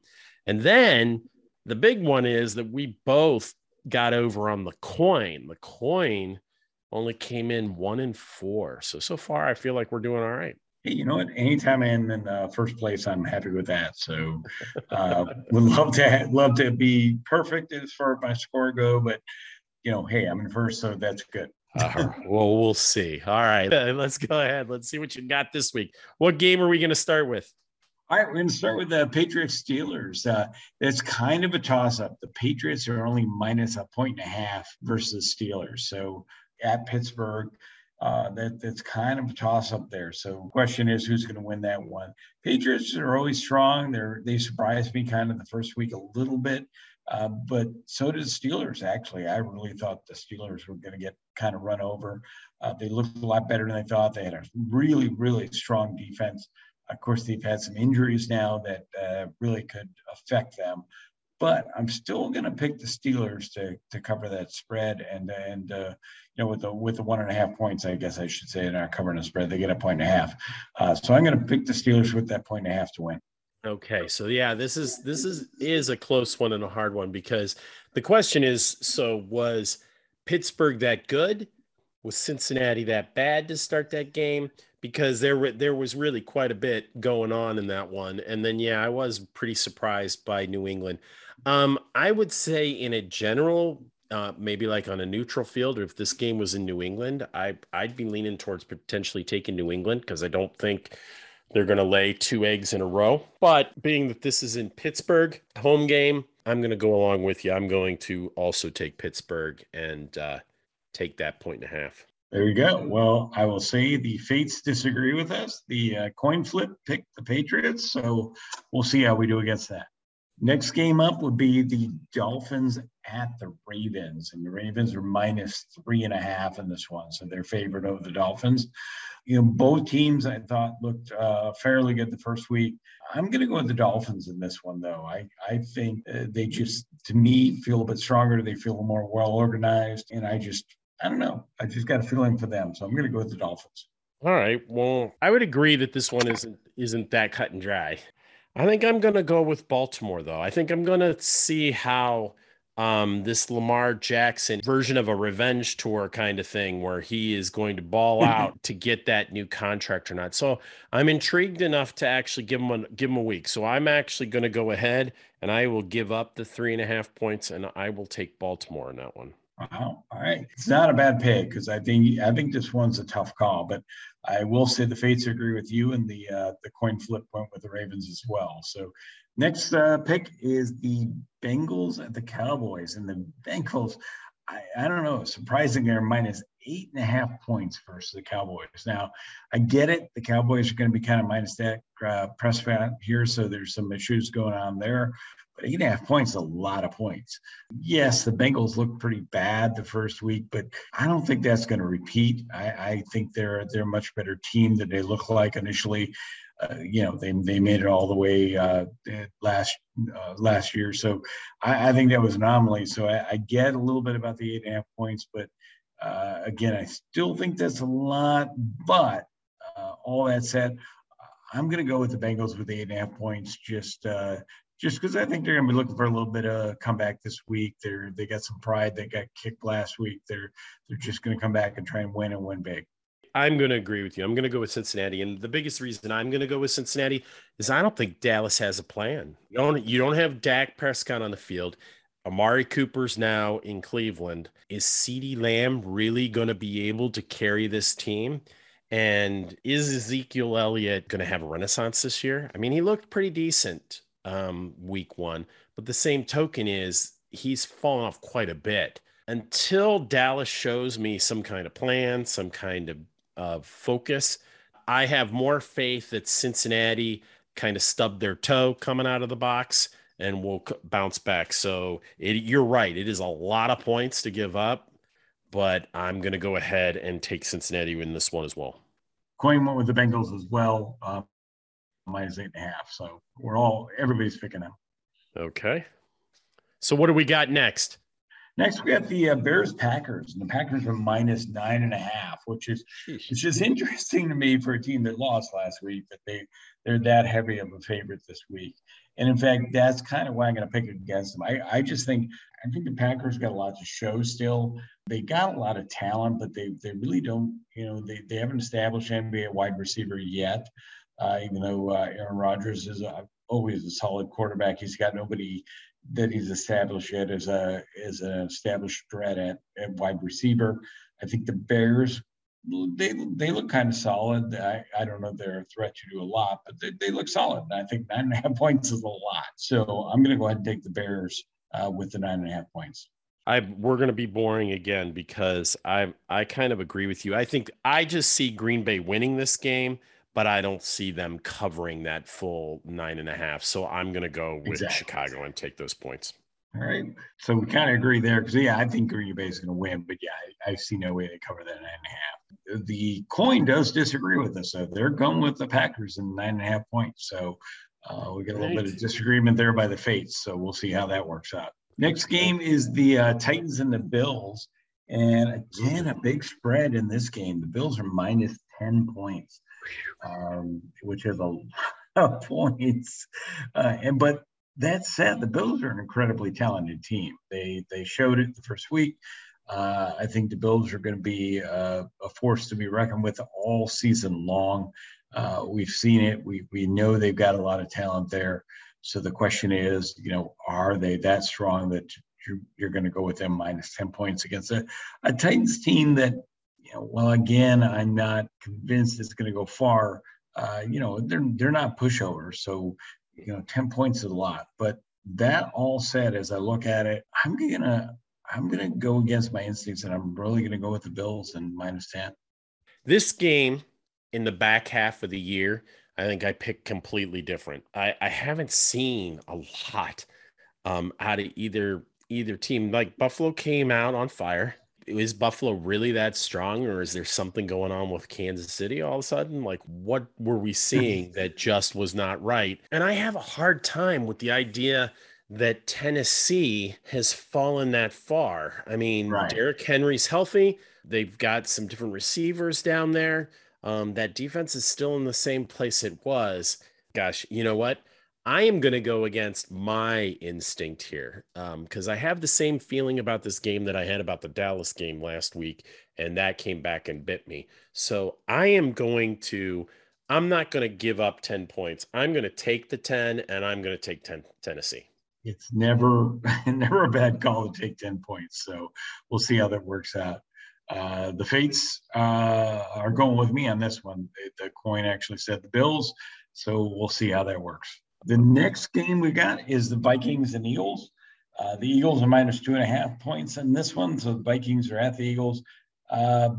and then the big one is that we both got over on the coin. The coin only came in one in four. So so far, I feel like we're doing all right. Hey, you know what? Anytime I'm in uh, first place, I'm happy with that. So, uh, <laughs> would love to love to be perfect as far as my score go, but you know, hey, I'm in first, so that's good. uh, <laughs> well, we'll see. All right, <laughs> let's go ahead. Let's see what you got this week. What game are we going to start with? All right, we're going to start with the Patriots Steelers. Uh, it's kind of a toss up. The Patriots are only minus a point and a half versus the Steelers. So at Pittsburgh, uh, that that's kind of a toss up there. So question is who's going to win that one? Patriots are always strong. They're they surprised me kind of the first week a little bit, uh, but so did the Steelers. Actually, I really thought the Steelers were going to get kind of run over. Uh, they looked a lot better than I thought. They had a really really strong defense. Of course, they've had some injuries now that uh, really could affect them. But I'm still going to pick the Steelers to to cover that spread, and and uh, you know with the with the one and a half points, I guess I should say, they're not covering the spread. They get a point and a half. Uh, so I'm going to pick the Steelers with that point and a half to win. Okay, so yeah, this is this is is a close one and a hard one because the question is: so was Pittsburgh that good? Was Cincinnati that bad to start that game? because there there was really quite a bit going on in that one. And then yeah, I was pretty surprised by New England. Um, I would say in a general, uh, maybe like on a neutral field, or if this game was in New England, I I'd be leaning towards potentially taking New England because I don't think they're going to lay two eggs in a row. But being that this is in Pittsburgh, home game, I'm going to go along with you. I'm going to also take Pittsburgh and uh, take that point and a half. There you go. Well, I will say the fates disagree with us. The uh, coin flip picked the Patriots, so we'll see how we do against that. Next game up would be the Dolphins at the Ravens, and the Ravens are minus three and a half in this one, so they're favored over the Dolphins. You know, both teams I thought looked uh, fairly good the first week. I'm going to go with the Dolphins in this one, though. I I think uh, they just, to me, feel a bit stronger. They feel more well organized, and I just I don't know. I just got a feeling for them, so I'm going to go with the Dolphins. All right. Well, I would agree that this one isn't isn't that cut and dry. I think I'm going to go with Baltimore, though. I think I'm going to see how um, this Lamar Jackson version of a revenge tour kind of thing, where he is going to ball <laughs> out to get that new contract or not. So I'm intrigued enough to actually give him a give him a week. So I'm actually going to go ahead and I will give up the three and a half points, and I will take Baltimore in that one. Wow. All right. It's not a bad pick because I think I think this one's a tough call, but I will say the fates agree with you, and the uh, the coin flip went with the Ravens as well. So next uh, pick is the Bengals at the Cowboys, and the Bengals. I, I don't know. Surprising, they're minus eight and a half points versus the Cowboys. Now, I get it. The Cowboys are going to be kind of minus that uh, Prescott here, so there's some issues going on there. But eight and a half points a lot of points. Yes, the Bengals look pretty bad the first week, but I don't think that's going to repeat. I, I think they're they're a much better team than they look like initially. Uh, you know, they they made it all the way uh, last uh, last year, so I, I, think that was an anomaly. So I, I, get a little bit about the eight and a half points, but uh, again, I still think that's a lot. But uh, all that said, I'm going to go with the Bengals with eight and a half points. Just uh, just because I think they're going to be looking for a little bit of comeback this week. They're they got some pride. They got kicked last week. They're they're just going to come back and try and win and win big. I'm going to agree with you. I'm going to go with Cincinnati, and the biggest reason I'm going to go with Cincinnati is I don't think Dallas has a plan. You don't you don't have Dak Prescott on the field. Amari Cooper's now in Cleveland. Is CeeDee Lamb really going to be able to carry this team? And is Ezekiel Elliott going to have a renaissance this year? I mean, he looked pretty decent um, week one, but the same token is he's fallen off quite a bit. Until Dallas shows me some kind of plan, some kind of uh, focus, I have more faith that Cincinnati kind of stubbed their toe coming out of the box and will bounce back. So it, you're right. It is a lot of points to give up, but I'm going to go ahead and take Cincinnati in this one as well. Coin went with the Bengals as well, uh, minus eight and a half. So we're all, everybody's picking them. Okay. So what do we got next? Next, we got the uh, Bears Packers, and the Packers are minus nine and a half, which is which is interesting to me for a team that lost last week that they they're that heavy of a favorite this week. And in fact, that's kind of why I'm going to pick against them. I, I just think I think the Packers got a lot to show still. They got a lot of talent, but they they really don't. You know, they they haven't established NBA wide receiver yet. Uh, even though uh, Aaron Rodgers is a, always a solid quarterback, he's got nobody that he's established yet as a as an established threat at, at wide receiver. I think the Bears they they look kind of solid. I, I don't know if they're a threat to do a lot, but they, they look solid. And I think nine and a half <laughs> points is a lot. So I'm going to go ahead and take the Bears uh, with the nine and a half points. I we're going to be boring again because I I kind of agree with you. I think I just see Green Bay winning this game but I don't see them covering that full nine and a half. So I'm going to go with exactly. Chicago and take those points. All right. So we kind of agree there because, yeah, I think Green Bay is going to win, but yeah, I, I, see no way they cover that nine and a half. The coin does disagree with us. So they're going with the Packers in nine and a half points. So uh, we get a little right. bit of disagreement there by the fates. So we'll see how that works out. Next game is the uh, Titans and the Bills. And again, a big spread in this game. The Bills are minus 10 points um, which is a lot of points. Uh, and but that said, the Bills are an incredibly talented team. They they showed it the first week. Uh, I think the Bills are going to be uh, a force to be reckoned with all season long. Uh, we've seen it. We we know they've got a lot of talent there. So the question is, you know, are they that strong that you're, you're going to go with them minus 10 points against a, a Titans team that you know, well, again, I'm not convinced it's going to go far. Uh, you know, they're they're not pushovers, so you know, ten points is a lot. But that all said, as I look at it, I'm gonna I'm gonna go against my instincts, and I'm really gonna go with the Bills and minus ten. This game in the back half of the year, I think I picked completely different. I, I haven't seen a lot um, out of either either team. Like Buffalo came out on fire is Buffalo really that strong, or is there something going on with Kansas City all of a sudden? Like, what were we <laughs> seeing that just was not right? And I have a hard time with the idea that Tennessee has fallen that far. I mean, right. Derrick Henry's healthy. They've got some different receivers down there. Um, that defense is still in the same place it was. Gosh, you know what? I am going to go against my instinct here because um, I have the same feeling about this game that I had about the Dallas game last week, and that came back and bit me. So I am going to, I'm not going to give up 10 points. I'm going to take the 10, and I'm going to take 10 Tennessee. It's never, <laughs> never a bad call to take 10 points. So we'll see how that works out. Uh, the Fates uh, are going with me on this one. The, the coin actually said the Bills. So we'll see how that works. The next game we got is the Vikings and Eagles. Uh, the Eagles are minus two and a half points in this one, so the Vikings are at the Eagles. Uh,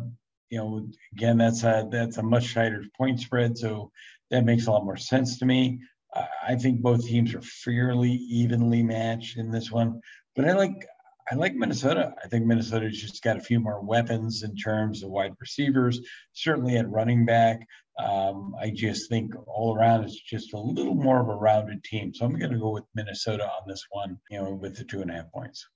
you know, again, that's a that's a much tighter point spread, so that makes a lot more sense to me. Uh, I think both teams are fairly evenly matched in this one, but I like I like Minnesota. I think Minnesota's just got a few more weapons in terms of wide receivers, certainly at running back. Um, I just think all around it's just a little more of a rounded team. So I'm going to go with Minnesota on this one, you know, with the two and a half points.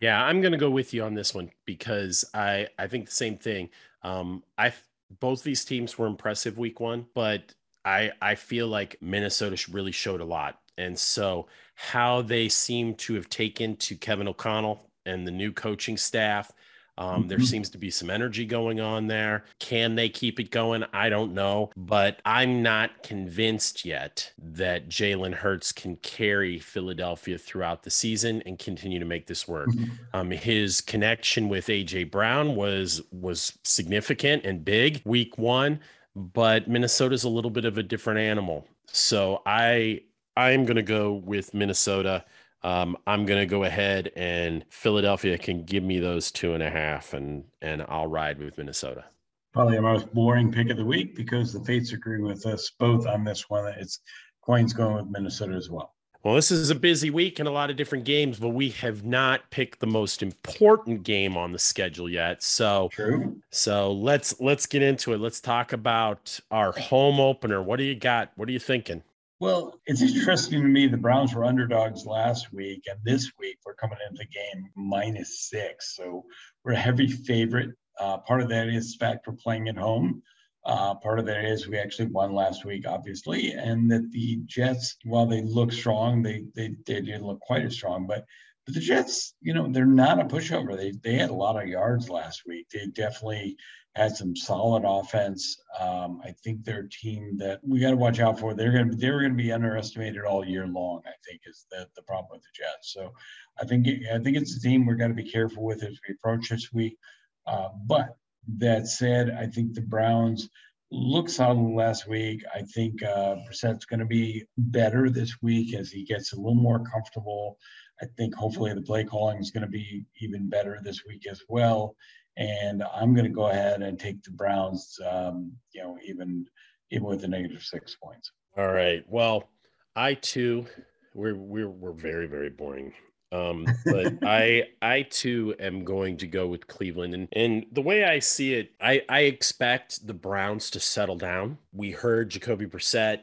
Yeah, I'm going to go with you on this one because I I think the same thing. Um, I both these teams were impressive week one, but I I feel like Minnesota really showed a lot, and so how they seem to have taken to Kevin O'Connell and the new coaching staff Um, mm-hmm. There seems to be some energy going on there. Can they keep it going? I don't know, but I'm not convinced yet that Jalen Hurts can carry Philadelphia throughout the season and continue to make this work. Mm-hmm. Um, his connection with AJ Brown was was significant and big week one, but Minnesota's a little bit of a different animal. So I I am going to go with Minnesota. Um, I'm going to go ahead and Philadelphia can give me those two and a half, and and I'll ride with Minnesota. Probably the most boring pick of the week because the Fates agree with us both on this one. It's Coins going with Minnesota as well. Well, this is a busy week and a lot of different games, but we have not picked the most important game on the schedule yet. So, True. so let's let's get into it. Let's talk about our home opener. What do you got? What are you thinking? Well, it's interesting to me. The Browns were underdogs last week, and this week we're coming into the game minus six. So we're a heavy favorite. Uh, part of that is fact we're playing at home. Uh, part of that is we actually won last week, obviously, and that the Jets, while they look strong, they they, they didn't look quite as strong. But but the Jets, you know, they're not a pushover. They they had a lot of yards last week. They definitely had some solid offense. Um, I think they're a team that we got to watch out for. They're going to they're going to be underestimated all year long. I think is the the problem with the Jets. So I think I think it's a team we're going to be careful with as we approach this week. Uh, but that said, I think the Browns look solid last week. I think uh, Brissett's going to be better this week as he gets a little more comfortable. I think hopefully the play calling is going to be even better this week as well and I'm going to go ahead and take the Browns. Um, you know, even even with the negative six points. All right. Well, I too, we're we're we're very very boring. Um, but <laughs> I I too am going to go with Cleveland, and and the way I see it, I I expect the Browns to settle down. We heard Jacoby Brissett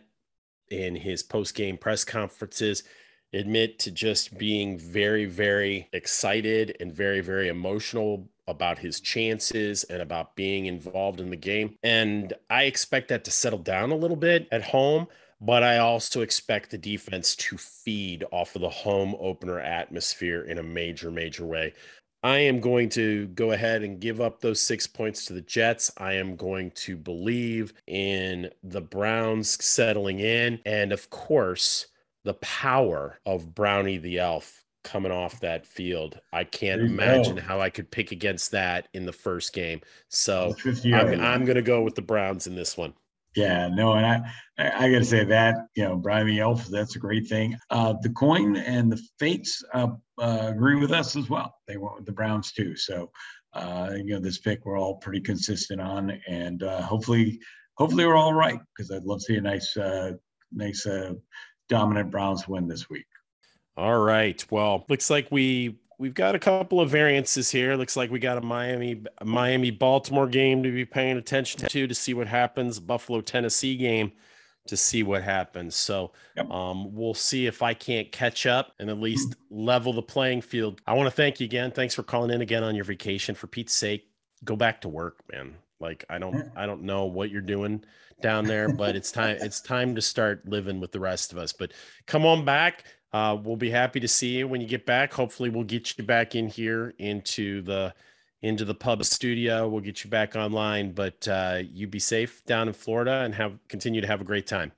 in his post game press conferences admit to just being very very excited and very very emotional about his chances and about being involved in the game. And I expect that to settle down a little bit at home, but I also expect the defense to feed off of the home opener atmosphere in a major, major way. I am going to go ahead and give up those six points to the Jets. I am going to believe in the Browns settling in. And of course, the power of Brownie the Elf coming off that field. I can't imagine go. how I could pick against that in the first game. So I'm, I'm going to go with the Browns in this one. Yeah, no, and I I, got to say that you know Brownie the Elf, that's a great thing. Uh, the coin and the fates uh, uh, agree with us as well. They went with the Browns too. So uh, you know this pick we're all pretty consistent on, and uh, hopefully hopefully we're all right because I'd love to see a nice uh, nice dominant Browns win this week. All right. Well, looks like we we've got a couple of variances here. Looks like we got a Miami Miami Baltimore game to be paying attention to to see what happens. Buffalo Tennessee game to see what happens. So yep. um, we'll see if I can't catch up and at least level the playing field. I want to thank you again. Thanks for calling in again on your vacation. For Pete's sake, go back to work, man. Like I don't I don't know what you're doing down there, but it's time it's time to start living with the rest of us. But come on back. Uh, we'll be happy to see you when you get back. Hopefully, we'll get you back in here into the into the pub studio. We'll get you back online, but uh, you be safe down in Florida and have continue to have a great time.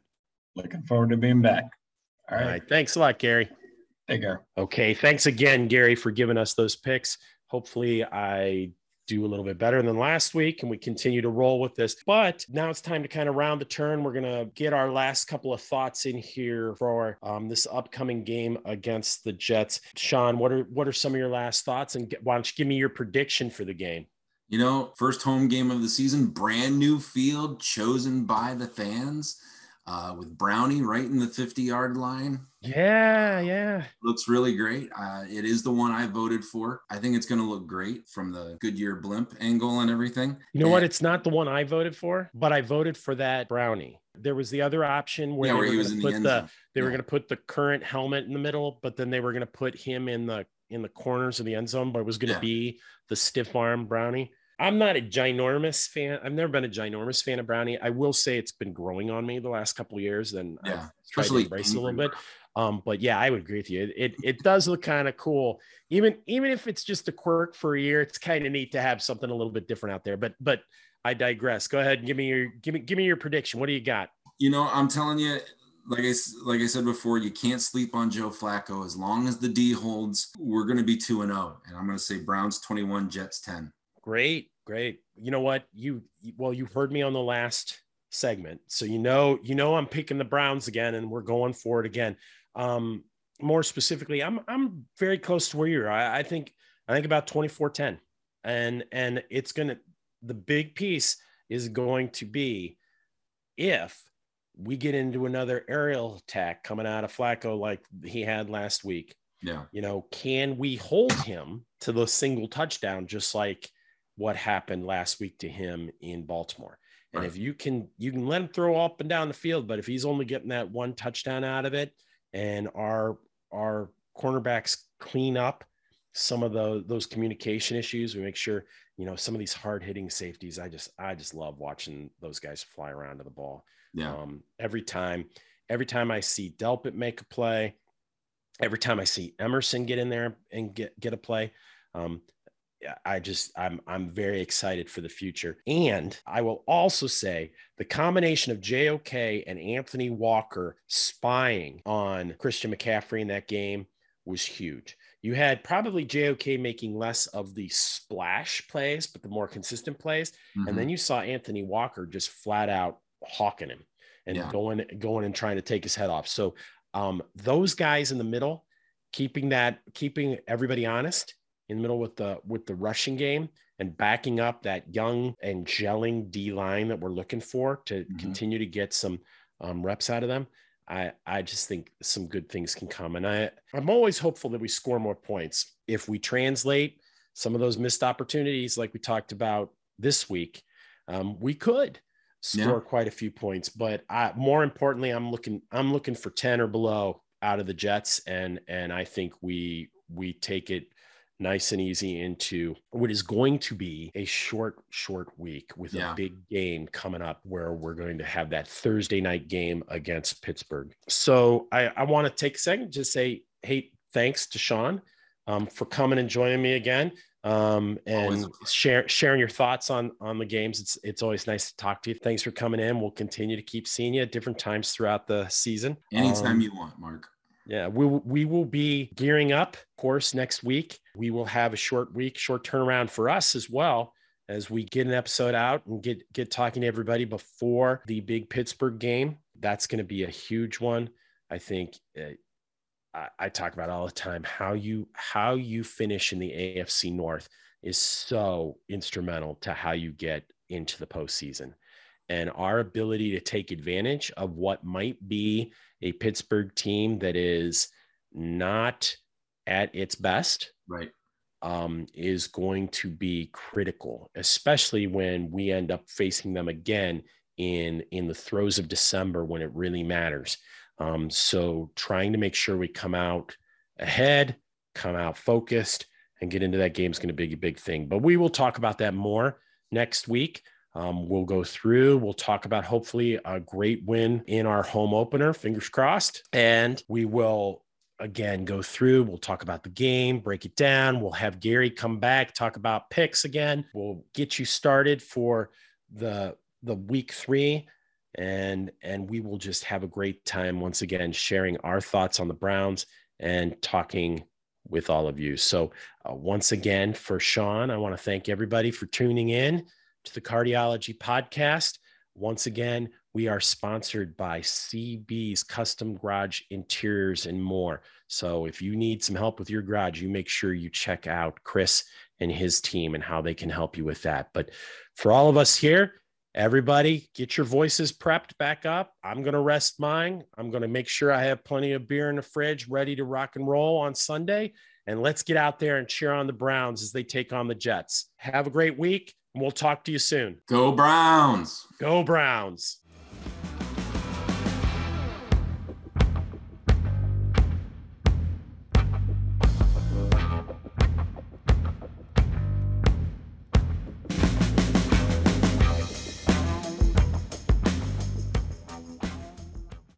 Looking forward to being back. All right. All right. Thanks a lot, Gary. Take care. Okay. Thanks again, Gary, for giving us those picks. Hopefully, I do a little bit better than last week and we continue to roll with this. But now it's time to kind of round the turn. We're going to get our last couple of thoughts in here for um, this upcoming game against the Jets. Sean, what are what are some of your last thoughts and why don't you give me your prediction for the game? You know, first home game of the season, brand new field chosen by the fans uh, with Brownie right in the 50 yard line. Yeah, yeah. Looks really great. Uh, it is the one I voted for. I think it's going to look great from the Goodyear blimp angle and everything. You know and- what? It's not the one I voted for, but I voted for that Brownie. There was the other option where, yeah, where he was in the end the, They yeah. were going to put the current helmet in the middle, but then they were going to put him in the in the corners of the end zone, but it was going to yeah. be the stiff arm Brownie. I'm not a ginormous fan. I've never been a ginormous fan of Brownie. I will say it's been growing on me the last couple years, and yeah, I've tried to embrace it a little bit. Um, but yeah, I would agree with you. It it, it does look kind of cool. Even even if it's just a quirk for a year, it's kind of neat to have something a little bit different out there. But but I digress. Go ahead and give me your give me give me your prediction. What do you got? You know, I'm telling you, like I like I said before, you can't sleep on Joe Flacco. As long as the D holds, we're going to be two and zero. And I'm going to say Browns 21, Jets 10. Great, great. You know what? You well, you heard me on the last segment, so you know you know I'm picking the Browns again, and we're going for it again. Um, more specifically, I'm I'm very close to where you're. I, I think I think about 24-10. and and it's gonna the big piece is going to be if we get into another aerial attack coming out of Flacco like he had last week. Yeah. You know, can we hold him to the single touchdown just like what happened last week to him in Baltimore? And right. if you can you can let him throw up and down the field, but if he's only getting that one touchdown out of it and our our cornerbacks clean up some of the those communication issues, we make sure, you know, some of these hard hitting safeties. I just I just love watching those guys fly around to the ball. Yeah. Um, every time, every time I see Delpit make a play, every time I see Emerson get in there and get get a play, um, I just I'm I'm very excited for the future. And I will also say the combination of JOK and Anthony Walker spying on Christian McCaffrey in that game was huge. You had probably JOK making less of the splash plays, but the more consistent plays. Mm-hmm. And then you saw Anthony Walker just flat out hawking him and yeah. going going and trying to take his head off. So um, those guys in the middle, keeping that keeping everybody honest in the middle with the with the rushing game and backing up that young and gelling D line that we're looking for to mm-hmm. continue to get some um, reps out of them. I I just think some good things can come, and I I'm always hopeful that we score more points if we translate some of those missed opportunities, like we talked about this week. Um, we could score yeah. quite a few points. But I, more importantly, I'm looking I'm looking for ten or below out of the Jets, and and I think we we take it nice and easy into what is going to be a short short week with yeah. a big game coming up where we're going to have that thursday night game against pittsburgh so i, I want to take a second to say hey thanks to sean um, for coming and joining me again um, and share, sharing your thoughts on on the games. It's it's always nice to talk to you. Thanks for coming in. We'll continue to keep seeing you at different times throughout the season. Anytime um, you want, Mark. Yeah, we we will be gearing up. Of course, next week we will have a short week, short turnaround for us as well as we get an episode out and get get talking to everybody before the big Pittsburgh game. That's going to be a huge one. I think uh, I, I talk about all the time how you how you finish in the AFC North is so instrumental to how you get into the postseason. And our ability to take advantage of what might be a Pittsburgh team that is not at its best, right, um, is going to be critical, especially when we end up facing them again in in the throes of December when it really matters. Um, so trying to make sure we come out ahead, come out focused, and get into that game is going to be a big thing. But we will talk about that more next week. Um, we'll go through, we'll talk about hopefully a great win in our home opener, fingers crossed. And we will again go through, we'll talk about the game, break it down. We'll have Gary come back, talk about picks again. We'll get you started for the the week three and and we will just have a great time once again sharing our thoughts on the Browns and talking with all of you. So uh, once again for Sean, I want to thank everybody for tuning in to the Cardiology podcast. Once again, we are sponsored by CB's Custom Garage Interiors and more. So if you need some help with your garage, you make sure you check out Chris and his team and how they can help you with that. But for all of us here, everybody get your voices prepped back up. I'm going to rest mine. I'm going to make sure I have plenty of beer in the fridge ready to rock and roll on Sunday. And let's get out there and cheer on the Browns as they take on the Jets. Have a great week, we'll talk to you soon. Go Browns. Go Browns.